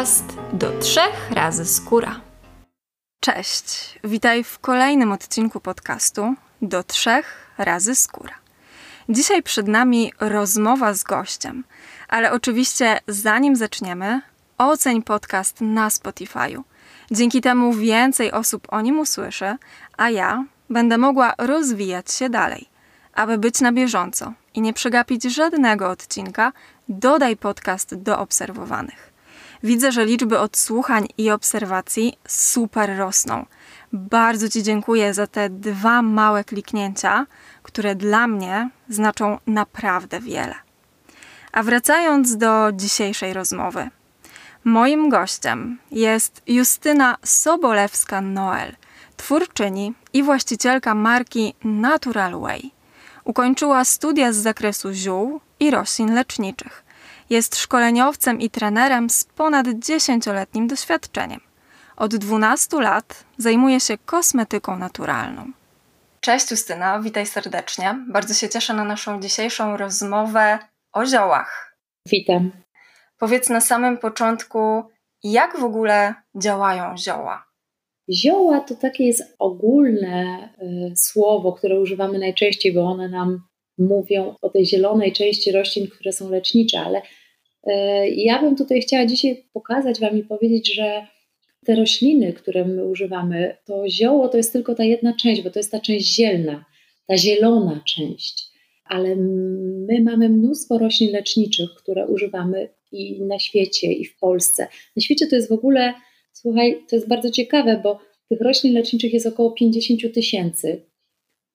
podcast do trzech razy skóra. Cześć, witaj w kolejnym odcinku podcastu do trzech razy skóra. Dzisiaj przed nami rozmowa z gościem, ale oczywiście zanim zaczniemy, oceń podcast na Spotify'u. Dzięki temu więcej osób o nim usłyszy, a ja będę mogła rozwijać się dalej. Aby być na bieżąco i nie przegapić żadnego odcinka, dodaj podcast do obserwowanych. Widzę, że liczby odsłuchań i obserwacji super rosną. Bardzo Ci dziękuję za te dwa małe kliknięcia, które dla mnie znaczą naprawdę wiele. A wracając do dzisiejszej rozmowy. Moim gościem jest Justyna Sobolewska-Noel, twórczyni i właścicielka marki Natural Way. Ukończyła studia z zakresu ziół i roślin leczniczych. Jest szkoleniowcem i trenerem z ponad 10-letnim doświadczeniem. Od 12 lat zajmuje się kosmetyką naturalną. Cześć Justyna, witaj serdecznie. Bardzo się cieszę na naszą dzisiejszą rozmowę o ziołach. Witam. Powiedz na samym początku, jak w ogóle działają zioła? Zioła to takie jest ogólne y, słowo, które używamy najczęściej, bo one nam mówią o tej zielonej części roślin, które są lecznicze, ale ja bym tutaj chciała dzisiaj pokazać Wam i powiedzieć, że te rośliny, które my używamy, to zioło to jest tylko ta jedna część, bo to jest ta część zielna, ta zielona część. Ale my mamy mnóstwo roślin leczniczych, które używamy i na świecie, i w Polsce. Na świecie to jest w ogóle Słuchaj, to jest bardzo ciekawe, bo tych roślin leczniczych jest około 50 tysięcy.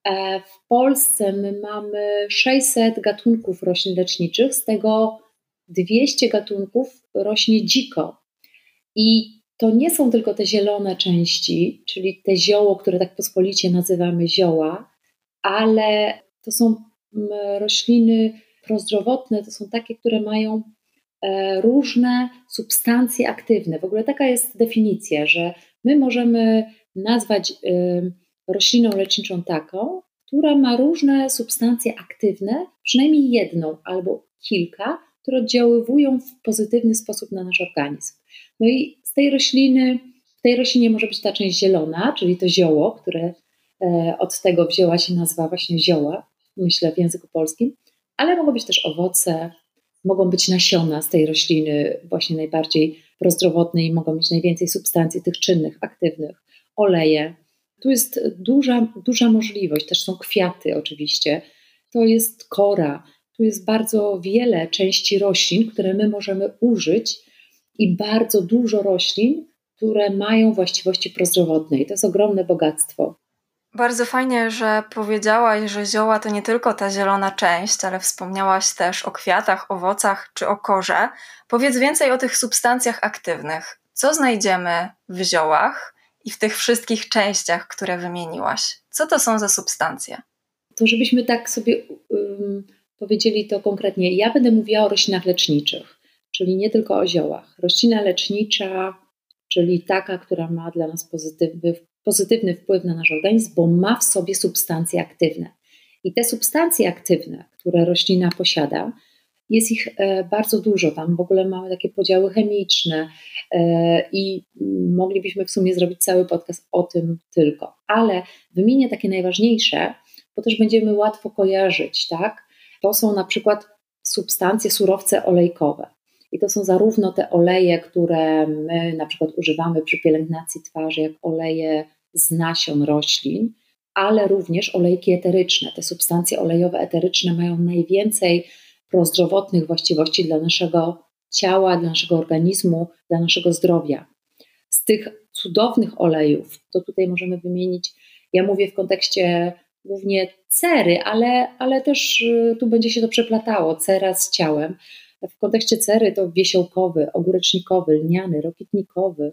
E, w Polsce my mamy 600 gatunków roślin leczniczych, z tego 200 gatunków rośnie dziko. I to nie są tylko te zielone części, czyli te zioło, które tak pospolicie nazywamy zioła, ale to są rośliny prozdrowotne, to są takie, które mają E, różne substancje aktywne. W ogóle taka jest definicja, że my możemy nazwać rośliną leczniczą taką, która ma różne substancje aktywne, przynajmniej jedną albo kilka, które oddziaływują w pozytywny sposób na nasz organizm. No i z tej rośliny, w tej roślinie może być ta część zielona, czyli to zioło, które e, od tego wzięła się nazwa właśnie zioła, myślę w języku polskim, ale mogą być też owoce, mogą być nasiona z tej rośliny właśnie najbardziej prozdrowotnej, mogą mieć najwięcej substancji tych czynnych, aktywnych, oleje. Tu jest duża, duża możliwość, też są kwiaty oczywiście, to jest kora, tu jest bardzo wiele części roślin, które my możemy użyć i bardzo dużo roślin, które mają właściwości prozdrowotne i to jest ogromne bogactwo. Bardzo fajnie, że powiedziałaś, że zioła to nie tylko ta zielona część, ale wspomniałaś też o kwiatach, owocach czy o korze. Powiedz więcej o tych substancjach aktywnych. Co znajdziemy w ziołach i w tych wszystkich częściach, które wymieniłaś? Co to są za substancje? To, żebyśmy tak sobie um, powiedzieli to konkretnie, ja będę mówiła o roślinach leczniczych, czyli nie tylko o ziołach. Roślina lecznicza, czyli taka, która ma dla nas pozytywny pozytywny wpływ na nasz organizm, bo ma w sobie substancje aktywne. I te substancje aktywne, które roślina posiada, jest ich e, bardzo dużo. Tam w ogóle mamy takie podziały chemiczne e, i moglibyśmy w sumie zrobić cały podcast o tym tylko. Ale wymienię takie najważniejsze, bo też będziemy łatwo kojarzyć, tak? To są na przykład substancje, surowce olejkowe. I to są zarówno te oleje, które my na przykład używamy przy pielęgnacji twarzy, jak oleje z nasion roślin, ale również olejki eteryczne. Te substancje olejowe eteryczne mają najwięcej prozdrowotnych właściwości dla naszego ciała, dla naszego organizmu, dla naszego zdrowia. Z tych cudownych olejów, to tutaj możemy wymienić, ja mówię w kontekście głównie cery, ale, ale też y, tu będzie się to przeplatało, cera z ciałem. W kontekście cery to wiesiołkowy, ogórecznikowy, lniany, rokitnikowy,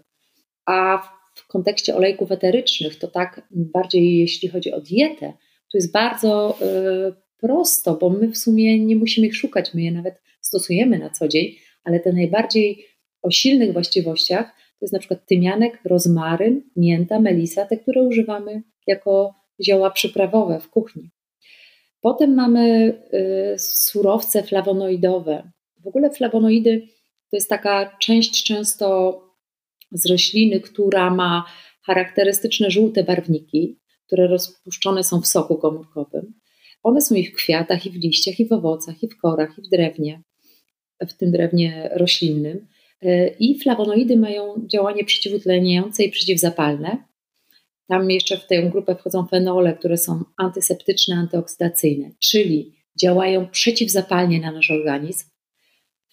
a w kontekście olejków eterycznych, to tak bardziej jeśli chodzi o dietę, to jest bardzo y, prosto, bo my w sumie nie musimy ich szukać, my je nawet stosujemy na co dzień, ale te najbardziej o silnych właściwościach to jest na przykład tymianek, rozmaryn, mięta, melisa, te, które używamy jako zioła przyprawowe w kuchni. Potem mamy y, surowce flawonoidowe. W ogóle flawonoidy To jest taka część często z rośliny, która ma charakterystyczne żółte barwniki, które rozpuszczone są w soku komórkowym. One są i w kwiatach, i w liściach, i w owocach, i w korach, i w drewnie, w tym drewnie roślinnym. I flawonoidy mają działanie przeciwutleniające i przeciwzapalne. Tam jeszcze w tę grupę wchodzą fenole, które są antyseptyczne, antyoksydacyjne, czyli działają przeciwzapalnie na nasz organizm.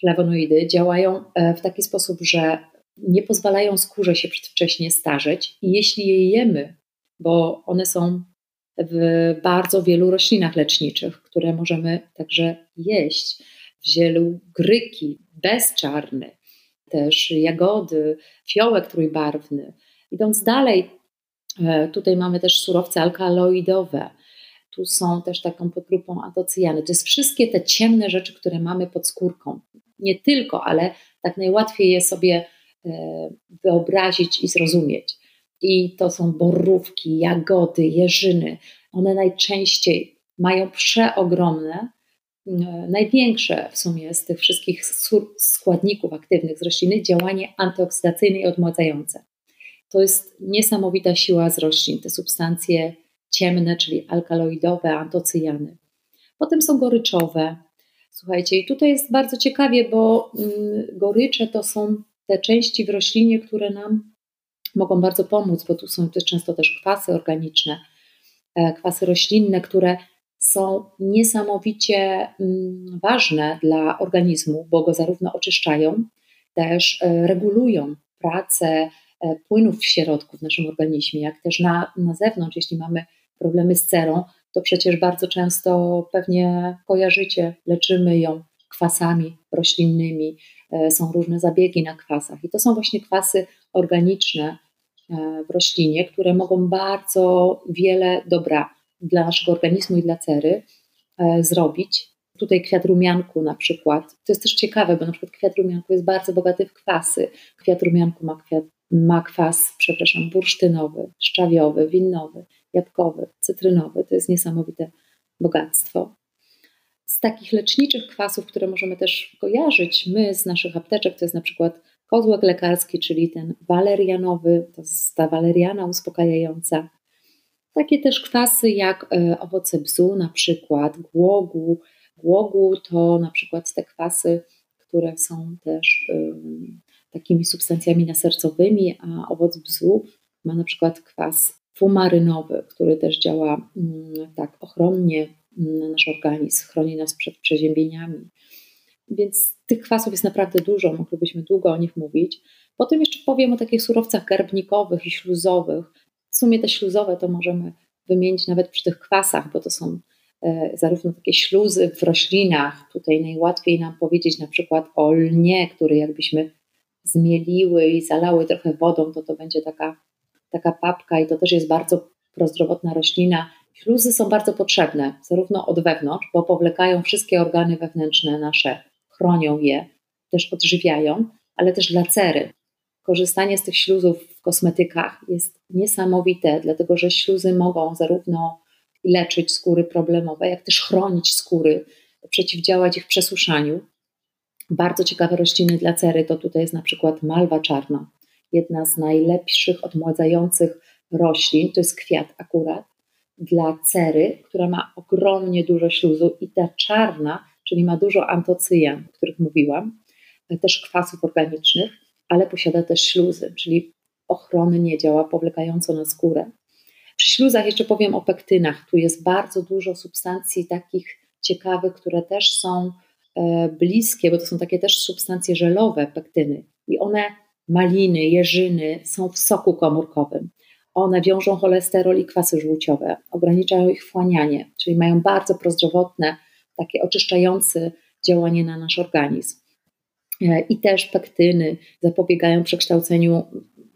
Flawonoidy działają e, w taki sposób, że nie pozwalają skórze się przedwcześnie starzeć i jeśli je jemy, bo one są w bardzo wielu roślinach leczniczych, które możemy także jeść, w zielu gryki, bezczarny, też jagody, fiołek trójbarwny. Idąc dalej, tutaj mamy też surowce alkaloidowe, tu są też taką podgrupą antocyjany. To jest wszystkie te ciemne rzeczy, które mamy pod skórką. Nie tylko, ale tak najłatwiej je sobie e, wyobrazić i zrozumieć. I to są borówki, jagody, jeżyny. One najczęściej mają przeogromne, e, największe w sumie z tych wszystkich składników aktywnych z rośliny działanie antyoksydacyjne i odmładzające. To jest niesamowita siła z roślin. Te substancje ciemne, czyli alkaloidowe, antocyjany. Potem są goryczowe. Słuchajcie, i tutaj jest bardzo ciekawie, bo mm, gorycze to są te części w roślinie, które nam mogą bardzo pomóc, bo tu są też często też kwasy organiczne, e, kwasy roślinne, które są niesamowicie mm, ważne dla organizmu, bo go zarówno oczyszczają, też e, regulują pracę płynów w środku w naszym organizmie, jak też na, na zewnątrz, jeśli mamy problemy z cerą, to przecież bardzo często pewnie kojarzycie, leczymy ją kwasami roślinnymi, e, są różne zabiegi na kwasach. I to są właśnie kwasy organiczne e, w roślinie, które mogą bardzo wiele dobra dla naszego organizmu i dla cery e, zrobić. Tutaj kwiat rumianku na przykład. To jest też ciekawe, bo na przykład kwiat rumianku jest bardzo bogaty w kwasy. Kwiat rumianku ma, kwiat, ma kwas, przepraszam, bursztynowy, szczawiowy, winnowy jabłkowy, cytrynowy. To jest niesamowite bogactwo. Z takich leczniczych kwasów, które możemy też kojarzyć my z naszych apteczek, to jest na przykład kozłek lekarski, czyli ten walerianowy, to jest ta waleriana uspokajająca. Takie też kwasy jak e, owoce bzu, na przykład głogu. Głogu to na przykład te kwasy, które są też takimi substancjami nasercowymi, a owoc bzu ma na przykład kwas fumarynowy, który też działa mm, tak ochronnie mm, na nasz organizm, chroni nas przed przeziębieniami. Więc tych kwasów jest naprawdę dużo, moglibyśmy długo o nich mówić. Potem jeszcze powiem o takich surowcach garbnikowych i śluzowych. W sumie te śluzowe to możemy wymienić nawet przy tych kwasach, bo to są e, zarówno takie śluzy w roślinach. Tutaj najłatwiej nam powiedzieć na przykład o lnie, który jakbyśmy zmieliły i zalały trochę wodą, to to będzie taka taka papka i to też jest bardzo prozdrowotna roślina. Śluzy są bardzo potrzebne, zarówno od wewnątrz, bo powlekają wszystkie organy wewnętrzne nasze, chronią je, też odżywiają, ale też dla cery. Korzystanie z tych śluzów w kosmetykach jest niesamowite, dlatego że śluzy mogą zarówno leczyć skóry problemowe, jak też chronić skóry, przeciwdziałać ich przesuszaniu. Bardzo ciekawe rośliny dla cery to tutaj jest na przykład malwa czarna jedna z najlepszych odmładzających roślin, to jest kwiat akurat, dla cery, która ma ogromnie dużo śluzu i ta czarna, czyli ma dużo antocyjan, o których mówiłam, też kwasów organicznych, ale posiada też śluzy, czyli ochronnie działa powlekająco na skórę. Przy śluzach jeszcze powiem o pektynach. Tu jest bardzo dużo substancji takich ciekawych, które też są bliskie, bo to są takie też substancje żelowe, pektyny. I one maliny, jeżyny są w soku komórkowym. One wiążą cholesterol i kwasy żółciowe, ograniczają ich wchłanianie, czyli mają bardzo prozdrowotne, takie oczyszczające działanie na nasz organizm. E, I też pektyny zapobiegają przekształceniu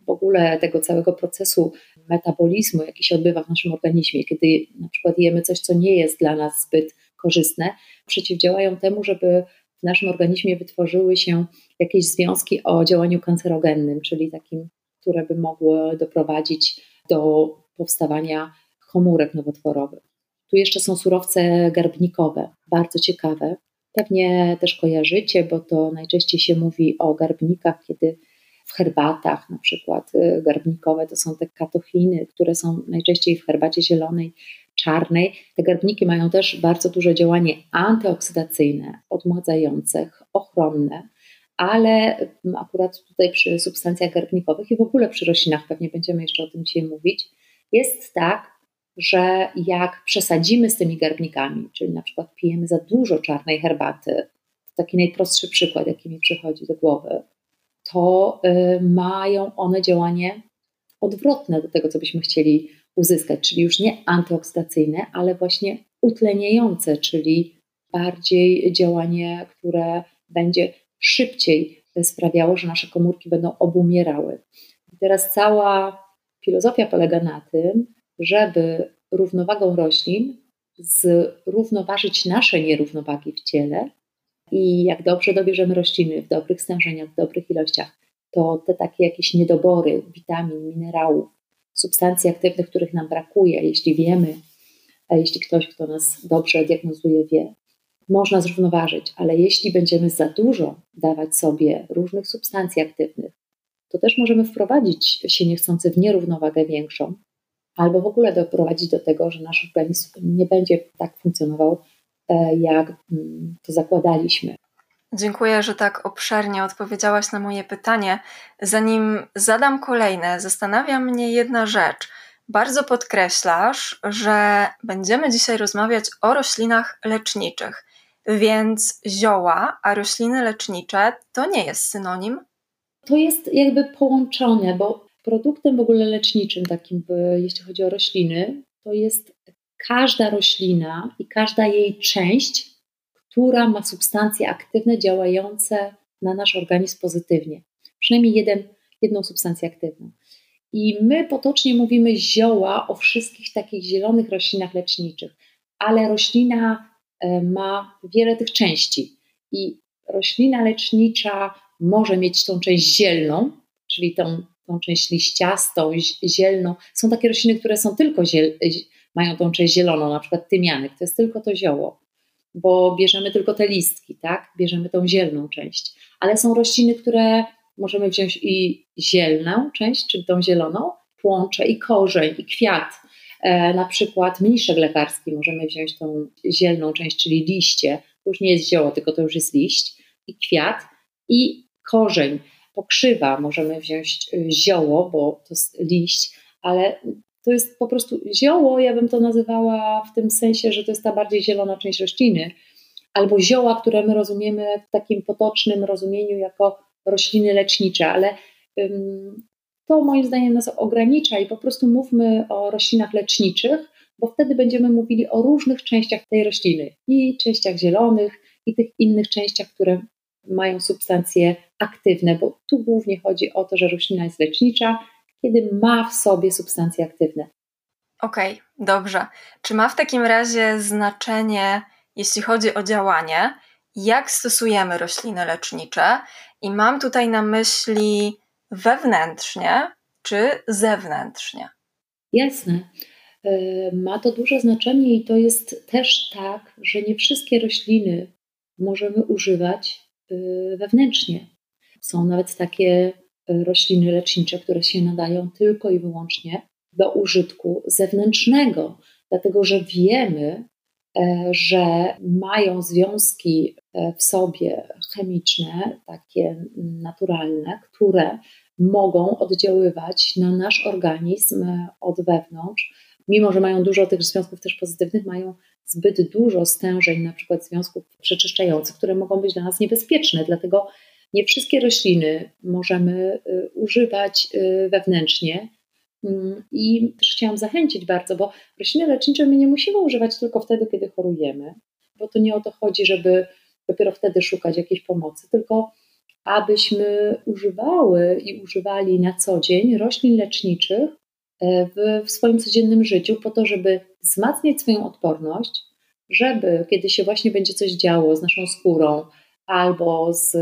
w ogóle tego całego procesu metabolizmu, jaki się odbywa w naszym organizmie. Kiedy na przykład jemy coś, co nie jest dla nas zbyt korzystne, przeciwdziałają temu, żeby w naszym organizmie wytworzyły się jakieś związki o działaniu kancerogennym, czyli takim, które by mogły doprowadzić do powstawania komórek nowotworowych. Tu jeszcze są surowce garbnikowe, bardzo ciekawe. Pewnie też kojarzycie, bo to najczęściej się mówi o garbnikach, kiedy w herbatach, na przykład y, garbnikowe, to są te katochiny, które są najczęściej w herbacie zielonej, czarnej. Te garbniki mają też bardzo duże działanie antyoksydacyjne, odmładzające, ochronne, ale akurat tutaj przy substancjach garbnikowych i w ogóle przy roślinach, pewnie będziemy jeszcze o tym dzisiaj mówić, jest tak, że jak przesadzimy z tymi garbnikami, czyli na przykład pijemy za dużo czarnej herbaty, to taki najprostszy przykład, jaki mi przychodzi do głowy, to y, mają one działanie odwrotne do tego, co byśmy chcieli uzyskać, czyli już nie antyoksydacyjne, ale właśnie utleniające, czyli bardziej działanie, które będzie szybciej sprawiało, że nasze komórki będą obumierały. I teraz cała filozofia polega na tym, żeby równowagą roślin zrównoważyć nasze nierównowagi w ciele i jak dobrze dobierzemy rośliny w dobrych stężeniach, w dobrych ilościach, to te takie jakieś niedobory witamin, minerałów, substancji aktywnych, których nam brakuje, jeśli wiemy, jeśli ktoś, kto nas dobrze diagnozuje, wie, można zrównoważyć, ale jeśli będziemy za dużo dawać sobie różnych substancji aktywnych, to też możemy wprowadzić się niechcący w nierównowagę większą, albo w ogóle doprowadzić do tego, że nasz organizm nie będzie tak funkcjonował, e, jak mm, to zakładaliśmy. Dziękuję, że tak obszernie odpowiedziałaś na moje pytanie. Zanim zadam kolejne, zastanawia mnie jedna rzecz. Bardzo podkreślasz, że będziemy dzisiaj rozmawiać o roślinach leczniczych, więc zioła, a rośliny lecznicze to nie jest synonim? To jest jakby połączone, bo produktem w ogóle leczniczym, takim jeśli chodzi o rośliny, to jest każda roślina i każda jej część która ma substancje aktywne działające na nasz organizm pozytywnie. Przynajmniej jeden, jedną substancję aktywną. I my potocznie mówimy zioła o wszystkich takich zielonych roślinach leczniczych, ale roślina e, ma wiele tych części. I roślina lecznicza może mieć tą część zielną, czyli tą, tą część liściastą, zielną. Są takie rośliny, które są tylko ziel, mają tą część zieloną, na przykład tymianek, to jest tylko to zioło bo bierzemy tylko te listki, tak? Bierzemy tą zielną część. Ale są rośliny, które możemy wziąć i zielną część, czyli tą zieloną, płącze i korzeń i kwiat. E, na przykład mniszek lekarski możemy wziąć tą zielną część, czyli liście. To już nie jest zioło, tylko to już jest liść i kwiat i korzeń. Pokrzywa możemy wziąć e, zioło, bo to jest liść, ale to jest po prostu zioło, ja bym to nazywała w tym sensie, że to jest ta bardziej zielona część rośliny, albo zioła, które my rozumiemy w takim potocznym rozumieniu jako rośliny lecznicze, ale to moim zdaniem nas ogranicza i po prostu mówmy o roślinach leczniczych, bo wtedy będziemy mówili o różnych częściach tej rośliny. I częściach zielonych, i tych innych częściach, które mają substancje aktywne, bo tu głównie chodzi o to, że roślina jest lecznicza, kiedy ma w sobie substancje aktywne. Okej, okay, dobrze. Czy ma w takim razie znaczenie, jeśli chodzi o działanie, jak stosujemy rośliny lecznicze? I mam tutaj na myśli wewnętrznie czy zewnętrznie? Jasne. E, ma to duże znaczenie i to jest też tak, że nie wszystkie rośliny możemy używać e, wewnętrznie. Są nawet takie rośliny lecznicze, które się nadają tylko i wyłącznie do użytku zewnętrznego, dlatego że wiemy, e, że mają związki e, w sobie chemiczne, takie naturalne, które mogą oddziaływać na nasz organizm od wewnątrz. Mimo, że mają dużo tych związków też pozytywnych, mają zbyt dużo stężeń, na przykład związków przeczyszczających, które mogą być dla nas niebezpieczne. Dlatego nie wszystkie rośliny możemy y, używać y, wewnętrznie. Mm, I też chciałam zachęcić bardzo, bo rośliny lecznicze my nie musimy używać tylko wtedy, kiedy chorujemy, bo to nie o to chodzi, żeby dopiero wtedy szukać jakiejś pomocy, tylko abyśmy używały i używali na co dzień roślin leczniczych e, w, w swoim codziennym życiu, po to, żeby wzmacniać swoją odporność, żeby kiedy się właśnie będzie coś działo z naszą skórą, albo z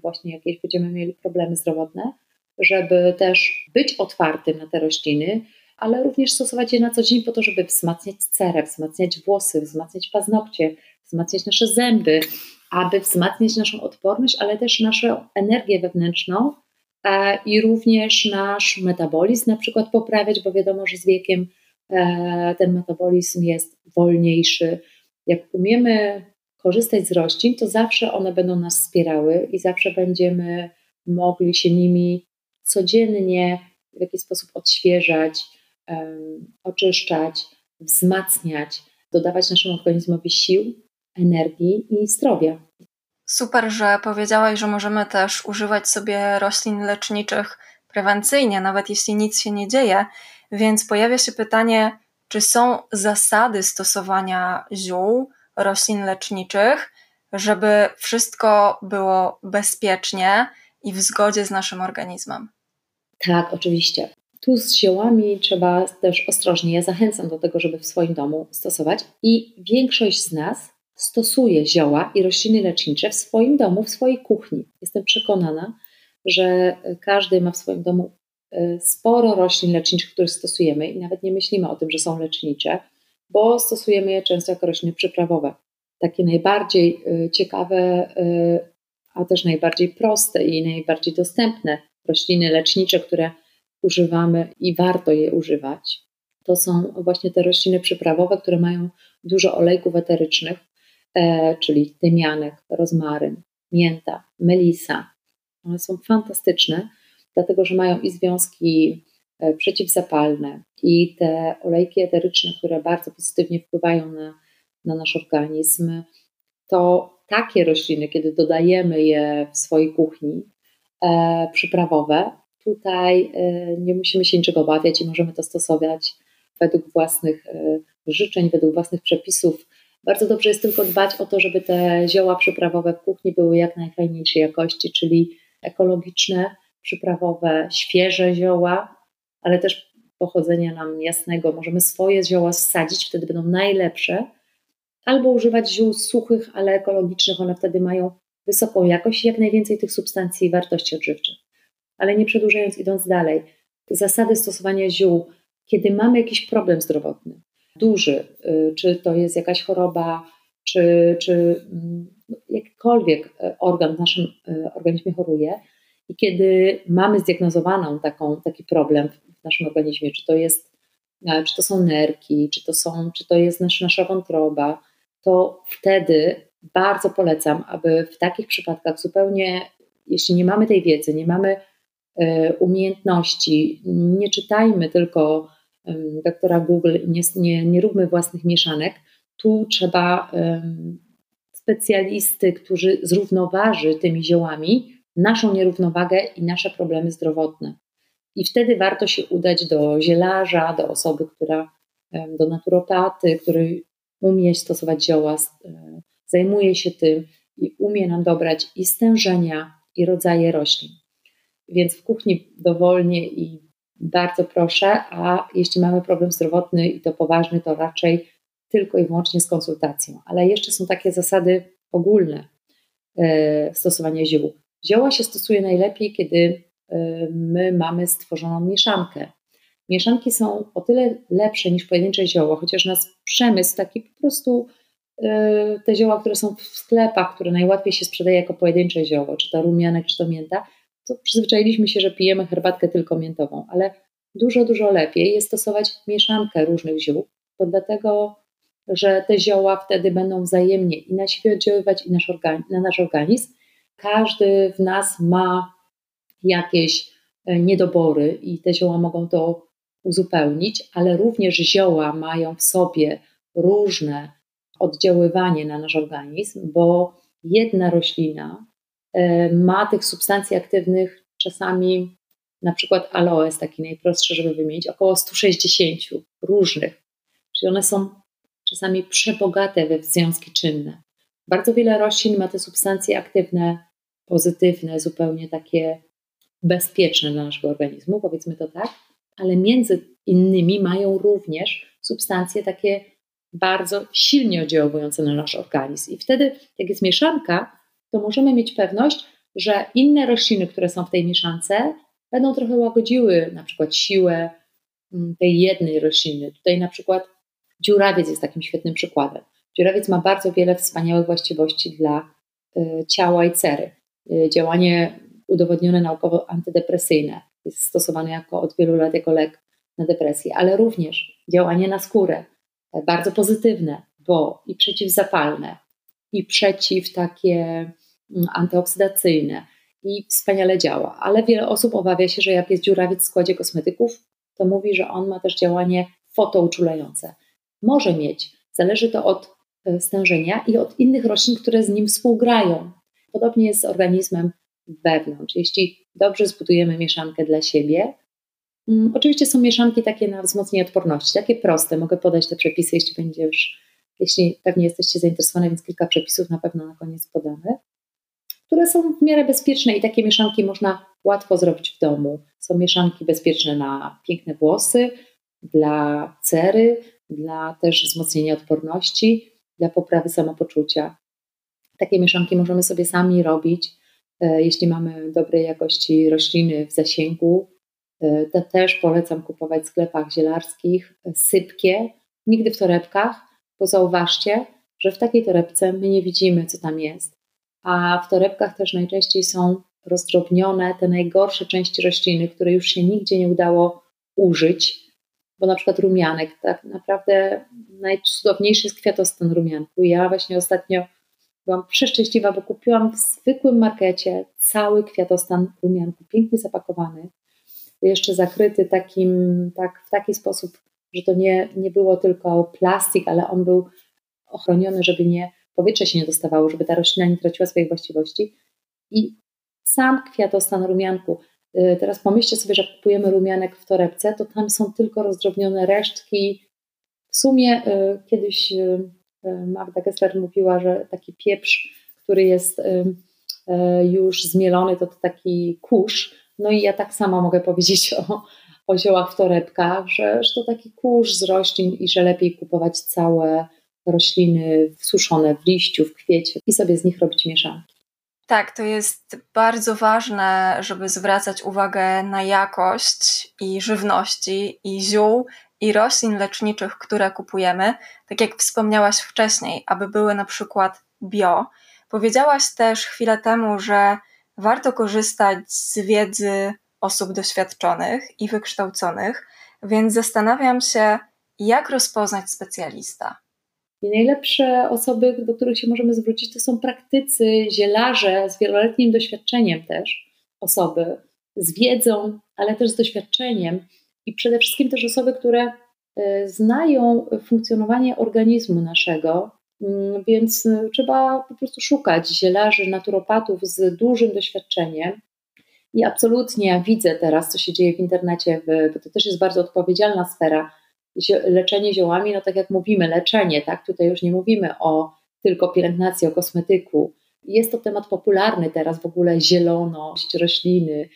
właśnie jakieś będziemy mieli problemy zdrowotne, żeby też być otwartym na te rośliny, ale również stosować je na co dzień po to, żeby wzmacniać cerę, wzmacniać włosy, wzmacniać paznokcie, wzmacniać nasze zęby, aby wzmacniać naszą odporność, ale też naszą energię wewnętrzną e, i również nasz metabolizm na przykład poprawiać, bo wiadomo, że z wiekiem e, ten metabolizm jest wolniejszy. Jak umiemy korzystać z roślin, to zawsze one będą nas wspierały i zawsze będziemy mogli się nimi codziennie w jakiś sposób odświeżać, oczyszczać, wzmacniać, dodawać naszemu organizmowi sił, energii i zdrowia. Super, że powiedziałaś, że możemy też używać sobie roślin leczniczych prewencyjnie, nawet jeśli nic się nie dzieje. Więc pojawia się pytanie, czy są zasady stosowania ziół, roślin leczniczych, żeby wszystko było bezpiecznie i w zgodzie z naszym organizmem? Tak, oczywiście. Tu z ziołami trzeba też ostrożnie. Ja zachęcam do tego, żeby w swoim domu stosować i większość z nas stosuje zioła i rośliny lecznicze w swoim domu, w swojej kuchni. Jestem przekonana, że każdy ma w swoim domu e, sporo roślin leczniczych, które stosujemy i nawet nie myślimy o tym, że są lecznicze, bo stosujemy je często jako rośliny przyprawowe. Takie najbardziej e, ciekawe, e, a też najbardziej proste i najbardziej dostępne rośliny lecznicze, które używamy i warto je używać, to są właśnie te rośliny przyprawowe, które mają dużo olejków eterycznych, e, czyli tymianek, rozmaryn, mięta, melisa. One są fantastyczne, dlatego że mają i związki przeciwzapalne, i te olejki eteryczne, które bardzo pozytywnie wpływają na, na nasz organizm. To takie rośliny, kiedy dodajemy je w swojej kuchni, e, przyprawowe, tutaj e, nie musimy się niczego obawiać i możemy to stosować według własnych e, życzeń, według własnych przepisów. Bardzo dobrze jest tylko dbać o to, żeby te zioła przyprawowe w kuchni były jak najfajniejszej jakości, czyli ekologiczne, przyprawowe, świeże zioła, ale też pochodzenia nam jasnego. Możemy swoje zioła wsadzić, wtedy będą najlepsze. Albo używać ziół suchych, ale ekologicznych, one wtedy mają wysoką jakość i jak najwięcej tych substancji i wartości odżywczych ale nie przedłużając, idąc dalej, zasady stosowania ziół, kiedy mamy jakiś problem zdrowotny, duży, y, czy to jest jakaś choroba, czy, czy mm, jakikolwiek y, organ w naszym y, organizmie choruje, i kiedy mamy zdiagnozowaną taką, taki problem w naszym organizmie, czy to jest, czy to są nerki, czy to, są, czy to jest nasz, nasza wątroba, to wtedy bardzo polecam, aby w takich przypadkach zupełnie, jeśli nie mamy tej wiedzy, nie mamy E, umiejętności. Nie czytajmy tylko doktora Google i nie, nie, nie róbmy własnych mieszanek. Tu trzeba specjalisty, którzy zrównoważy tymi ziołami naszą nierównowagę i nasze problemy zdrowotne. I wtedy warto się udać do zielarza, do osoby, która, do naturopaty, który umie stosować zioła, e, zajmuje się tym i umie nam dobrać i stężenia, i rodzaje roślin. Więc w kuchni dowolnie i bardzo proszę, a jeśli mamy problem zdrowotny i to poważny, to raczej tylko i wyłącznie z konsultacją. Ale jeszcze są takie zasady ogólne e, stosowania ziół. Zioła się stosuje najlepiej, kiedy e, my mamy stworzoną mieszankę. Mieszanki są o tyle lepsze niż pojedyncze zioła, chociaż nas przemysł taki po prostu e, te zioła, które są w sklepach, które najłatwiej się sprzedaje jako pojedyncze zioło, czy to rumianek, czy to mięta, to przyzwyczailiśmy się, że pijemy herbatkę tylko miętową, ale dużo, dużo lepiej jest stosować mieszankę różnych ziół, bo dlatego, że te zioła wtedy będą wzajemnie i na siebie oddziaływać, i nasz na nasz organizm. Każdy w nas ma jakieś e, niedobory i te zioła mogą to uzupełnić, ale również zioła mają w sobie różne oddziaływanie na nasz organizm, bo jedna roślina E, ma tych substancji aktywnych czasami, na przykład aloes, taki najprostszy, żeby wymienić, około 160 różnych. Czyli one są czasami przebogate we związki czynne. Bardzo wiele roślin ma te substancje aktywne, pozytywne, zupełnie takie bezpieczne dla naszego organizmu, powiedzmy to tak, ale między innymi mają również substancje takie bardzo silnie oddziałujące na nasz organizm. I wtedy, jak jest mieszanka, to możemy mieć pewność, że inne rośliny, które są w tej mieszance, będą trochę łagodziły na przykład siłę mm, tej jednej rośliny. Tutaj na przykład dziurawiec jest takim świetnym przykładem. Dziurawiec ma bardzo wiele wspaniałych właściwości dla ciała i cery. Działanie udowodnione naukowo antydepresyjne jest stosowane jako od wielu lat jako lek na depresję, ale również działanie na skórę, bardzo pozytywne, bo i przeciwzapalne, i przeciw takie mm, antyoksydacyjne i wspaniale działa. Ale wiele osób obawia się, że jak jest dziurawiec w składzie kosmetyków, to mówi, że on ma też działanie fotouczulające. Może mieć, zależy to od e, stężenia i od innych roślin, które z nim współgrają. Podobnie jest z organizmem wewnątrz. Jeśli dobrze zbudujemy mieszankę dla siebie, mm, oczywiście są mieszanki takie na wzmocnienie odporności, takie proste. Mogę podać te przepisy, jeśli będziesz, jeśli pewnie jesteście zainteresowane, więc kilka przepisów na pewno na koniec podamy, które są w miarę bezpieczne i takie mieszanki można łatwo zrobić w domu. Są mieszanki bezpieczne na piękne włosy, dla cery, dla też wzmocnienia odporności, dla poprawy samopoczucia. Takie mieszanki możemy sobie sami robić E, jeśli mamy dobrej jakości rośliny w zasięgu, e, to też polecam kupować w sklepach zielarskich sypkie, nigdy w torebkach, bo zauważcie, że w takiej torebce my nie widzimy, co tam jest. A w torebkach też najczęściej są rozdrobnione te najgorsze części rośliny, które już się nigdzie nie udało użyć, bo na przykład rumianek, tak naprawdę najcudowniejszy jest kwiatostan rumianku. Ja właśnie ostatnio Byłam przeszczęśliwa, bo kupiłam w zwykłym markecie cały kwiatostan rumianku, pięknie zapakowany, jeszcze zakryty takim, tak, w taki sposób, że to nie, nie było tylko plastik, ale on był ochroniony, żeby nie, powietrze się nie dostawało, żeby ta roślina nie traciła swoich właściwości. I sam kwiatostan rumianku. Y, teraz pomyślcie sobie, że kupujemy rumianek w torebce, to tam są tylko rozdrobnione resztki. W sumie y, kiedyś y, Magda Gessler mówiła, że taki pieprz, który jest e, już zmielony, to, to taki kurz. No i ja tak samo mogę powiedzieć o, o ziołach w torebkach, że, że to taki kurz z roślin i że lepiej kupować całe rośliny suszone w liściu, w kwiecie i sobie z nich robić mieszanki. Tak, to jest bardzo ważne, żeby zwracać uwagę na jakość i żywności i ziół i roślin leczniczych, które kupujemy, tak jak wspomniałaś wcześniej, aby były na przykład bio. Powiedziałaś też chwilę temu, że warto korzystać z wiedzy osób doświadczonych i wykształconych, więc zastanawiam się, jak rozpoznać specjalista. I najlepsze osoby, do których się możemy zwrócić, to są praktycy, zielarze z wieloletnim doświadczeniem też, osoby z wiedzą, ale też z doświadczeniem i przede wszystkim też osoby, które e, znają funkcjonowanie organizmu naszego, mm, więc e, trzeba po prostu szukać zielarzy, naturopatów z dużym doświadczeniem. I absolutnie widzę teraz, co się dzieje w internecie, bo to też jest bardzo odpowiedzialna sfera. Leczenie ziołami, no tak jak mówimy, leczenie, tak? Tutaj już nie mówimy o tylko pielęgnacji, o kosmetyku. Jest to temat popularny teraz w ogóle, zieloność rośliny,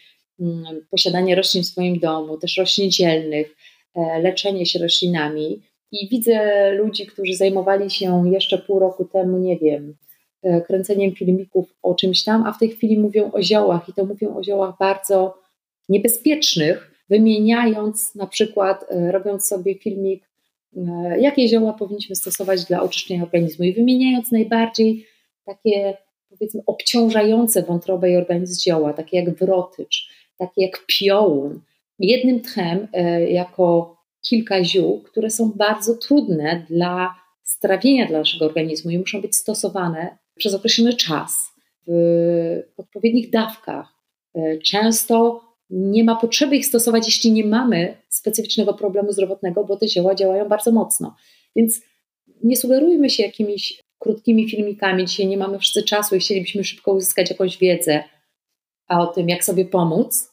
posiadanie roślin w swoim domu, też roślin dzielnych, e, leczenie się roślinami. I widzę ludzi, którzy zajmowali się jeszcze pół roku temu, nie wiem, e, kręceniem filmików o czymś tam, a w tej chwili mówią o ziołach i to mówią o ziołach bardzo niebezpiecznych, wymieniając na przykład, e, robiąc sobie filmik, jakie zioła powinniśmy stosować dla oczyszczenia organizmu i wymieniając najbardziej takie powiedzmy obciążające wątrobę i organizm zioła, takie jak wrotycz, takie jak piołun, jednym tchem e, jako kilka ziół, które są bardzo trudne dla strawienia dla naszego organizmu i muszą być stosowane przez określony czas, w odpowiednich dawkach. E, często nie ma potrzeby ich stosować, jeśli nie mamy specyficznego problemu zdrowotnego, bo te zioła działają bardzo mocno. Więc nie sugerujmy się jakimiś krótkimi filmikami. Dzisiaj nie mamy wszyscy czasu i chcielibyśmy szybko uzyskać jakąś wiedzę a o tym, jak sobie pomóc,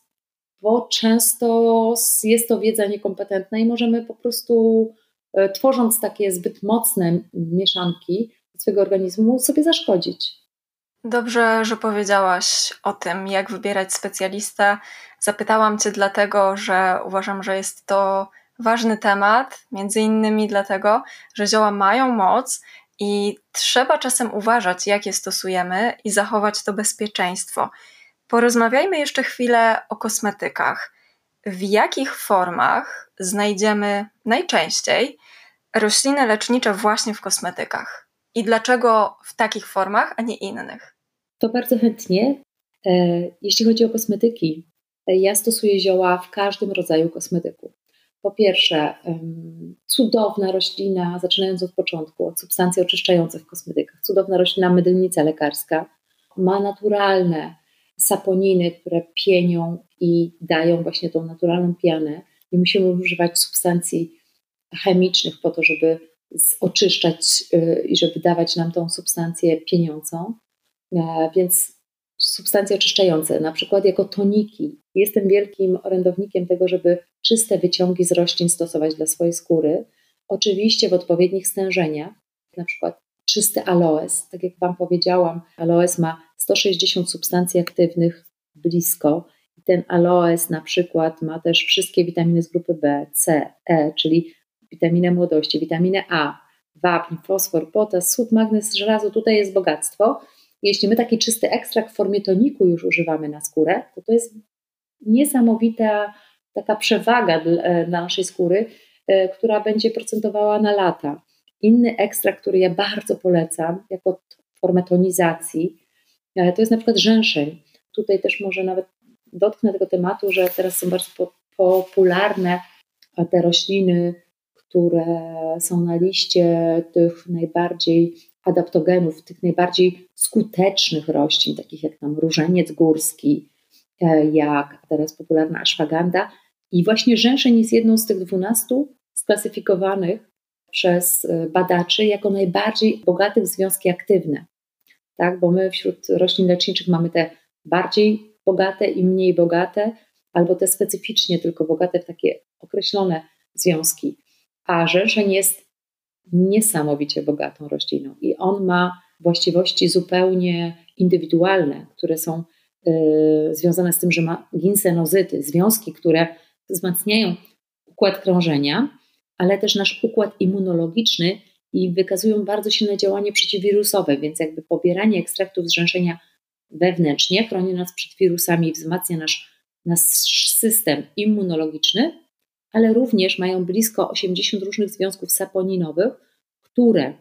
bo często jest to wiedza niekompetentna i możemy po prostu, e, tworząc takie zbyt mocne mieszanki swojego organizmu, sobie zaszkodzić. Dobrze, że powiedziałaś o tym, jak wybierać specjalistę. Zapytałam Cię dlatego, że uważam, że jest to ważny temat, między innymi dlatego, że zioła mają moc i trzeba czasem uważać, jak je stosujemy i zachować to bezpieczeństwo. Porozmawiajmy jeszcze chwilę o kosmetykach. W jakich formach znajdziemy najczęściej rośliny lecznicze właśnie w kosmetykach? I dlaczego w takich formach, a nie innych? To bardzo chętnie. Jeśli chodzi o kosmetyki, ja stosuję zioła w każdym rodzaju kosmetyku. Po pierwsze, cudowna roślina, zaczynając od początku, od substancji oczyszczających w kosmetykach. Cudowna roślina mydlnica lekarska ma naturalne saponiny, które pienią i dają właśnie tą naturalną pianę. Nie musimy używać substancji chemicznych po to, żeby oczyszczać y, i żeby dawać nam tą substancję pieniącą. E, więc substancje oczyszczające, na przykład jako toniki. Jestem wielkim orędownikiem tego, żeby czyste wyciągi z roślin stosować dla swojej skóry. Oczywiście w odpowiednich stężeniach, na przykład czysty aloes. Tak jak Wam powiedziałam, aloes ma 160 substancji aktywnych blisko. Ten aloes na przykład ma też wszystkie witaminy z grupy B, C, E, czyli witaminę młodości, witaminę A, wapń, fosfor, potas, sód, magnez, żelazo. Tutaj jest bogactwo. Jeśli my taki czysty ekstrakt w formie toniku już używamy na skórę, to to jest niesamowita taka przewaga dla naszej skóry, e, która będzie procentowała na lata. Inny ekstrakt, który ja bardzo polecam jako formę tonizacji, e, to jest na przykład rzęszeń. Tutaj też może nawet dotknę tego tematu, że teraz są bardzo popularne te rośliny, które są na liście tych najbardziej adaptogenów, tych najbardziej skutecznych roślin, takich jak tam różeniec górski, e, jak teraz popularna ashwaganda. I właśnie rzęszeń jest jedną z tych dwunastu sklasyfikowanych przez e, badaczy jako najbardziej bogate w związki aktywne. Tak, bo my wśród roślin leczniczych mamy te bardziej bogate i mniej bogate, albo te specyficznie tylko bogate w takie określone związki. A rzeszeń jest niesamowicie bogatą rośliną i on ma właściwości zupełnie indywidualne, które są y, związane z tym, że ma ginsenozyty, związki, które wzmacniają układ krążenia, ale też nasz układ immunologiczny i wykazują bardzo silne działanie przeciwwirusowe, więc jakby pobieranie ekstraktów z wewnętrznie chroni nas przed wirusami, wzmacnia nasz, nasz system immunologiczny, ale również mają blisko 80 różnych związków saponinowych, które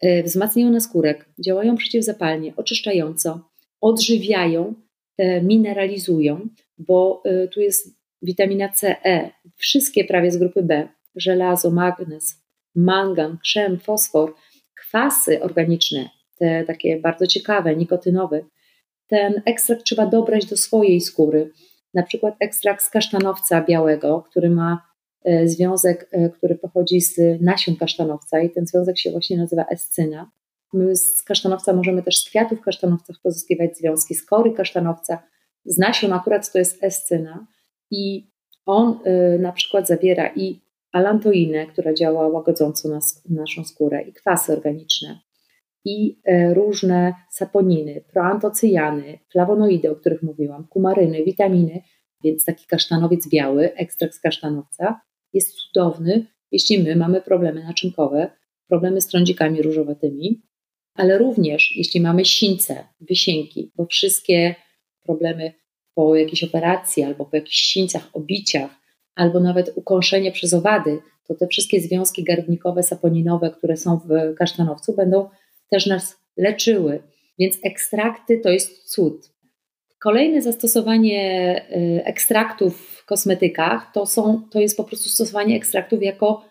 e, wzmacniają naskórek, działają przeciwzapalnie, oczyszczająco, odżywiają, e, mineralizują, bo e, tu jest witamina C, E, wszystkie prawie z grupy B, żelazo, magnez, mangan, krzem, fosfor, kwasy organiczne, te takie bardzo ciekawe, nikotynowe. Ten ekstrakt trzeba dobrać do swojej skóry. Na przykład ekstrakt z kasztanowca białego, który ma E, związek, e, który pochodzi z nasion kasztanowca i ten związek się właśnie nazywa escyna. My z kasztanowca możemy też z kwiatów kasztanowca pozyskiwać związki, z kory kasztanowca, z nasion akurat to jest escyna i on y, na przykład zawiera i alantoinę, która działa łagodząco na naszą skórę i kwasy organiczne i y, różne saponiny, proantocyjany, flawonoidy, o których mówiłam, kumaryny, witaminy, więc taki kasztanowiec biały, ekstrakt z kasztanowca jest cudowny, jeśli my mamy problemy naczynkowe, problemy z trądzikami różowatymi, ale również jeśli mamy sińce, wysięki, bo wszystkie problemy po jakiejś operacji albo po jakichś sińcach, obiciach, albo nawet ukąszenie przez owady, to te wszystkie związki garbnikowe, saponinowe, które są w kasztanowcu, będą też nas leczyły. Więc ekstrakty to jest cud. Kolejne zastosowanie y, ekstraktów kosmetykach, to, są, to jest po prostu stosowanie ekstraktów jako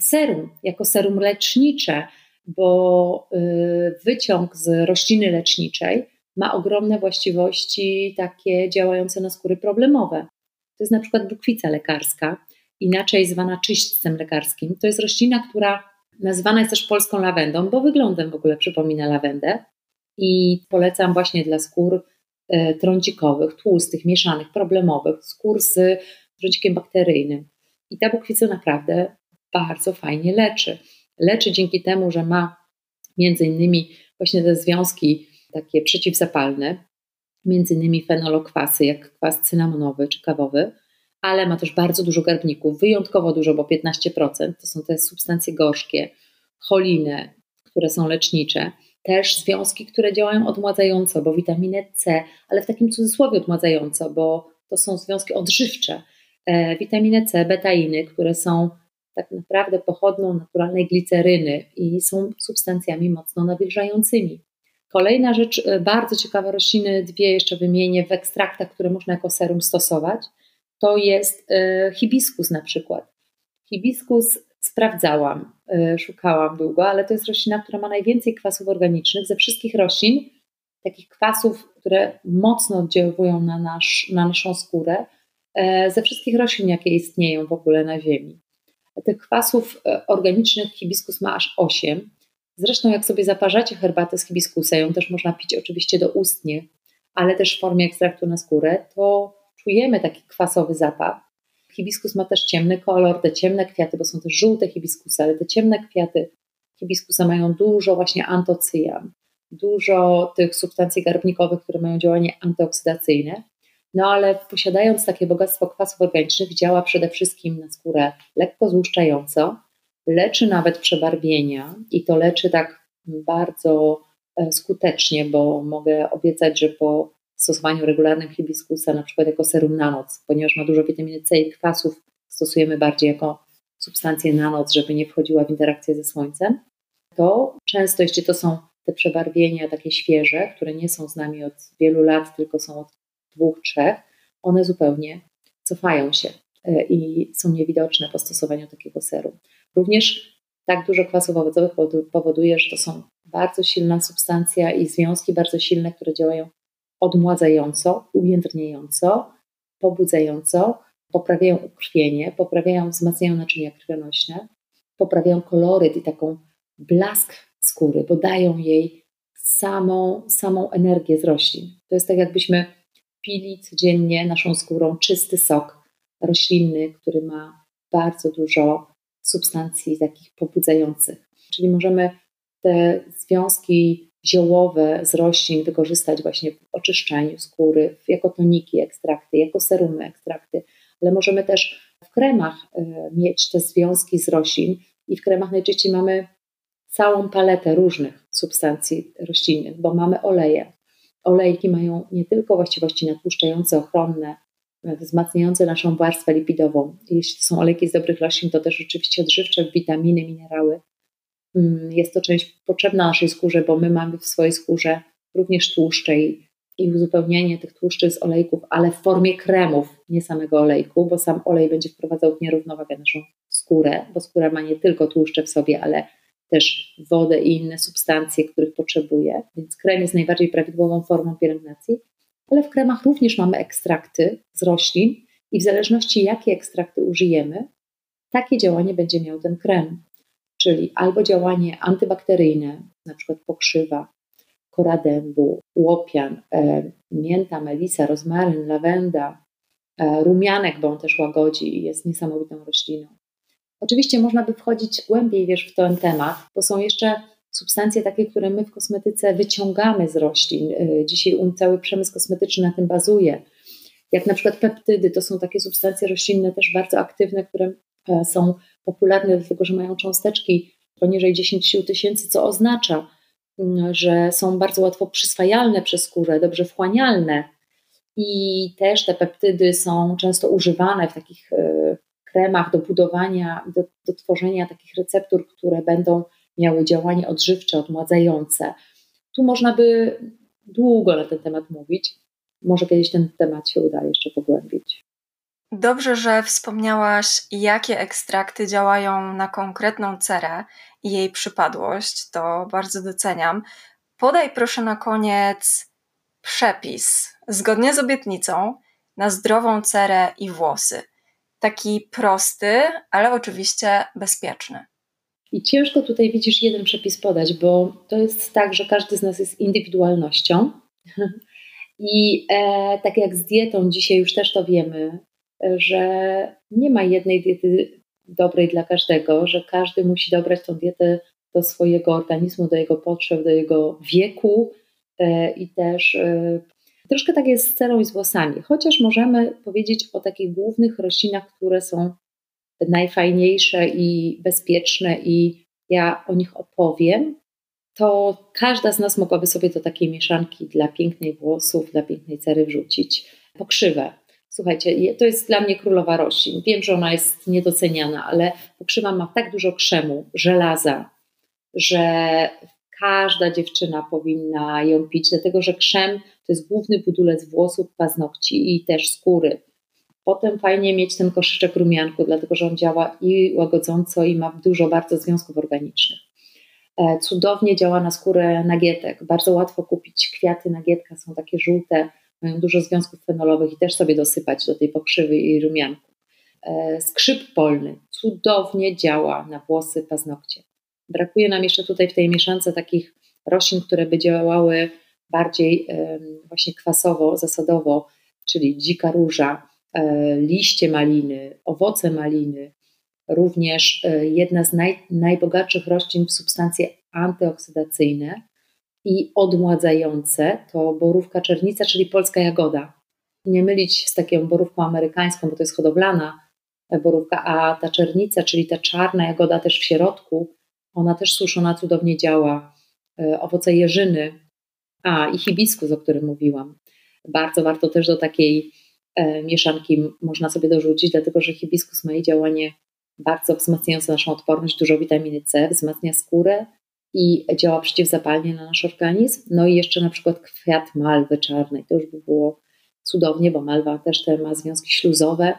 serum, jako serum lecznicze, bo y, wyciąg z rośliny leczniczej ma ogromne właściwości takie działające na skóry problemowe. To jest na przykład bukwica lekarska, inaczej zwana czyśćcem lekarskim. To jest roślina, która nazywana jest też polską lawendą, bo wyglądem w ogóle przypomina lawendę i polecam właśnie dla skór E, trądzikowych, tłustych, mieszanych, problemowych, skór z trądzikiem bakteryjnym. I ta bukwica naprawdę bardzo fajnie leczy. Leczy dzięki temu, że ma między innymi właśnie te związki takie przeciwzapalne, między innymi fenolokwasy, jak kwas cynamonowy czy kawowy, ale ma też bardzo dużo garbników, wyjątkowo dużo, bo 15% to są te substancje gorzkie, choline, które są lecznicze też związki, które działają odmładzająco, bo witaminę C, ale w takim cudzysłowie odmładzająco, bo to są związki odżywcze. E, witaminę C, betainy, które są tak naprawdę pochodną naturalnej gliceryny i są substancjami mocno nawilżającymi. Kolejna rzecz, e, bardzo ciekawa rośliny, dwie jeszcze wymienię w ekstraktach, które można jako serum stosować, to jest e, hibiskus na przykład. Hibiskus sprawdzałam, e, szukałam długo, ale to jest roślina, która ma najwięcej kwasów organicznych ze wszystkich roślin, takich kwasów, które mocno oddziałują na, nasz, na naszą skórę, ze wszystkich roślin, jakie istnieją w ogóle na Ziemi. Tych kwasów organicznych hibiskus ma aż 8 Zresztą, jak sobie zaparzacie herbatę z hibiskusa, ją też można pić oczywiście doustnie, ale też w formie ekstraktu na skórę, to czujemy taki kwasowy zapach. Hibiskus ma też ciemny kolor, te ciemne kwiaty, bo są też żółte hibiskusy, ale te ciemne kwiaty hibiskusa mają dużo właśnie antocyjan, dużo tych substancji garbnikowych, które mają działanie antyoksydacyjne. No ale posiadając takie bogactwo kwasów organicznych, działa przede wszystkim na skórę lekko złuszczająco, leczy nawet przebarwienia i to leczy tak bardzo e, skutecznie, bo mogę obiecać, że po stosowaniu regularnym hibiskusa, na przykład jako serum na noc, ponieważ ma dużo witaminy C i kwasów, stosujemy bardziej jako substancję na noc, żeby nie wchodziła w interakcję ze słońcem, to często, jeśli to są te przebarwienia takie świeże, które nie są z nami od wielu lat, tylko są od dwóch, trzech, one zupełnie cofają się i są niewidoczne po stosowaniu takiego serum. Również tak dużo kwasów owocowych powoduje, że to są bardzo silna substancja i związki bardzo silne, które działają odmładzająco, ujędrniająco, pobudzająco, poprawiają ukrwienie, poprawiają, wzmacniają naczynia krwionośne, poprawiają koloryt i taką blask skóry, bo dają jej samą, samą energię z roślin. To jest tak, jakbyśmy pili codziennie naszą skórą czysty sok roślinny, który ma bardzo dużo substancji takich pobudzających. Czyli możemy te związki ziołowe z roślin wykorzystać właśnie w oczyszczaniu skóry, jako toniki, ekstrakty, jako serumy, ekstrakty, ale możemy też w kremach e, mieć te związki z roślin i w kremach najczęściej mamy całą paletę różnych substancji roślinnych, bo mamy oleje. Olejki mają nie tylko właściwości natłuszczające, ochronne, wzmacniające naszą warstwę lipidową. Jeśli to są olejki z dobrych roślin, to też oczywiście odżywcze, witaminy, minerały. Mm, jest to część potrzebna naszej skórze, bo my mamy w swojej skórze również tłuszcze i, i uzupełnienie tych tłuszczy z olejków, ale w formie kremów, nie samego olejku, bo sam olej będzie wprowadzał w nierównowagę naszą skórę, bo skóra ma nie tylko tłuszcze w sobie, ale też wodę i inne substancje, których potrzebuje, więc krem jest najbardziej prawidłową formą pielęgnacji ale w kremach również mamy ekstrakty z roślin i w zależności jakie ekstrakty użyjemy, takie działanie będzie miał ten krem. Czyli albo działanie antybakteryjne, na przykład pokrzywa, kora dębu, łopian, e, mięta, melisa, rozmaryn, lawenda, e, rumianek, bo on też łagodzi i jest niesamowitą rośliną. Oczywiście można by wchodzić głębiej wiesz, w ten temat, bo są jeszcze substancje takie, które my w kosmetyce wyciągamy z roślin. Y, dzisiaj cały przemysł kosmetyczny na tym bazuje. Jak na przykład peptydy, to są takie substancje roślinne też bardzo aktywne, które e, są popularne dlatego, że mają cząsteczki poniżej 10 tysięcy, co oznacza, mm, że są bardzo łatwo przyswajalne przez skórę, dobrze wchłanialne. I też te peptydy są często używane w takich e, kremach do budowania, do, do tworzenia takich receptur, które będą miały działanie odżywcze, odmładzające. Tu można by długo na ten temat mówić. Może kiedyś ten temat się uda jeszcze pogłębić. Dobrze, że wspomniałaś, jakie ekstrakty działają na konkretną cerę i jej przypadłość. To bardzo doceniam. Podaj proszę na koniec przepis, zgodnie z obietnicą, na zdrową cerę i włosy. Taki prosty, ale oczywiście bezpieczny. I ciężko tutaj widzisz jeden przepis podać, bo to jest tak, że każdy z nas jest indywidualnością. I e, tak jak z dietą, dzisiaj już też to wiemy, że nie ma jednej diety dobrej dla każdego, że każdy musi dobrać tą dietę do swojego organizmu, do jego potrzeb, do jego wieku e, i też e, troszkę tak jest z cerą i z włosami. Chociaż możemy powiedzieć o takich głównych roślinach, które są najfajniejsze i bezpieczne i ja o nich opowiem, to każda z nas mogłaby sobie do takiej mieszanki dla pięknej włosów, dla pięknej cery wrzucić pokrzywę. Słuchajcie, to jest dla mnie królowa roślin. Wiem, że ona jest niedoceniana, ale pokrzywa ma tak dużo krzemu, żelaza, że Każda dziewczyna powinna ją pić, dlatego że krzem to jest główny budulec włosów, paznokci i też skóry. Potem fajnie mieć ten koszyczek rumianku, dlatego że on działa i łagodząco, i ma dużo bardzo związków organicznych. E, cudownie działa na skórę nagietek. Bardzo łatwo kupić kwiaty nagietka, są takie żółte, mają dużo związków fenolowych i też sobie dosypać do tej pokrzywy i rumianku. E, skrzyp polny cudownie działa na włosy, paznokcie. Brakuje nam jeszcze tutaj w tej mieszance takich roślin, które by działały bardziej właśnie kwasowo, zasadowo, czyli dzika róża, liście maliny, owoce maliny, również e, jedna z naj, najbogatszych roślin w substancje antyoksydacyjne i odmładzające to borówka czernica, czyli polska jagoda. Nie mylić z taką borówką amerykańską, bo to jest hodowlana borówka, a ta czernica, czyli ta czarna jagoda też w środku, ona też suszona cudownie działa. E, owoce jeżyny, a i hibiskus, o którym mówiłam. Bardzo warto też do takiej e, mieszanki można sobie dorzucić, dlatego że hibiskus ma i działanie bardzo wzmacniające naszą odporność, dużo witaminy C, wzmacnia skórę i działa przeciwzapalnie na nasz organizm. No i jeszcze na przykład kwiat malwy czarnej, to już by było cudownie, bo malwa też te ma związki śluzowe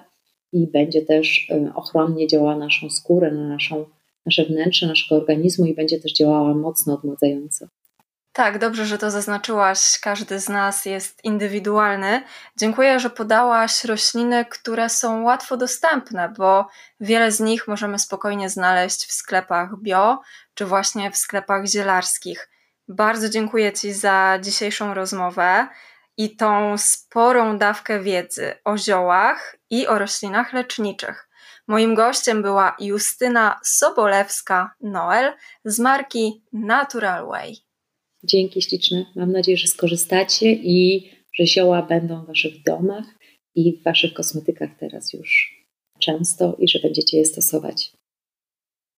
i będzie też e, ochronnie działała na naszą skórę, na naszą, nasze wnętrze naszego organizmu i będzie też działała mocno odmładzająco. Tak, dobrze, że to zaznaczyłaś. Każdy z nas jest indywidualny. Dziękuję, że podałaś rośliny, które są łatwo dostępne, bo wiele z nich możemy spokojnie znaleźć w sklepach bio czy właśnie w sklepach zielarskich. Bardzo dziękuję Ci za dzisiejszą rozmowę i tą sporą dawkę wiedzy o ziołach i o roślinach leczniczych. Moim gościem była Justyna Sobolewska-Noel z marki Natural Way. Dzięki śliczne. Mam nadzieję, że skorzystacie i że zioła będą w Waszych domach i w Waszych kosmetykach teraz już często i że będziecie je stosować.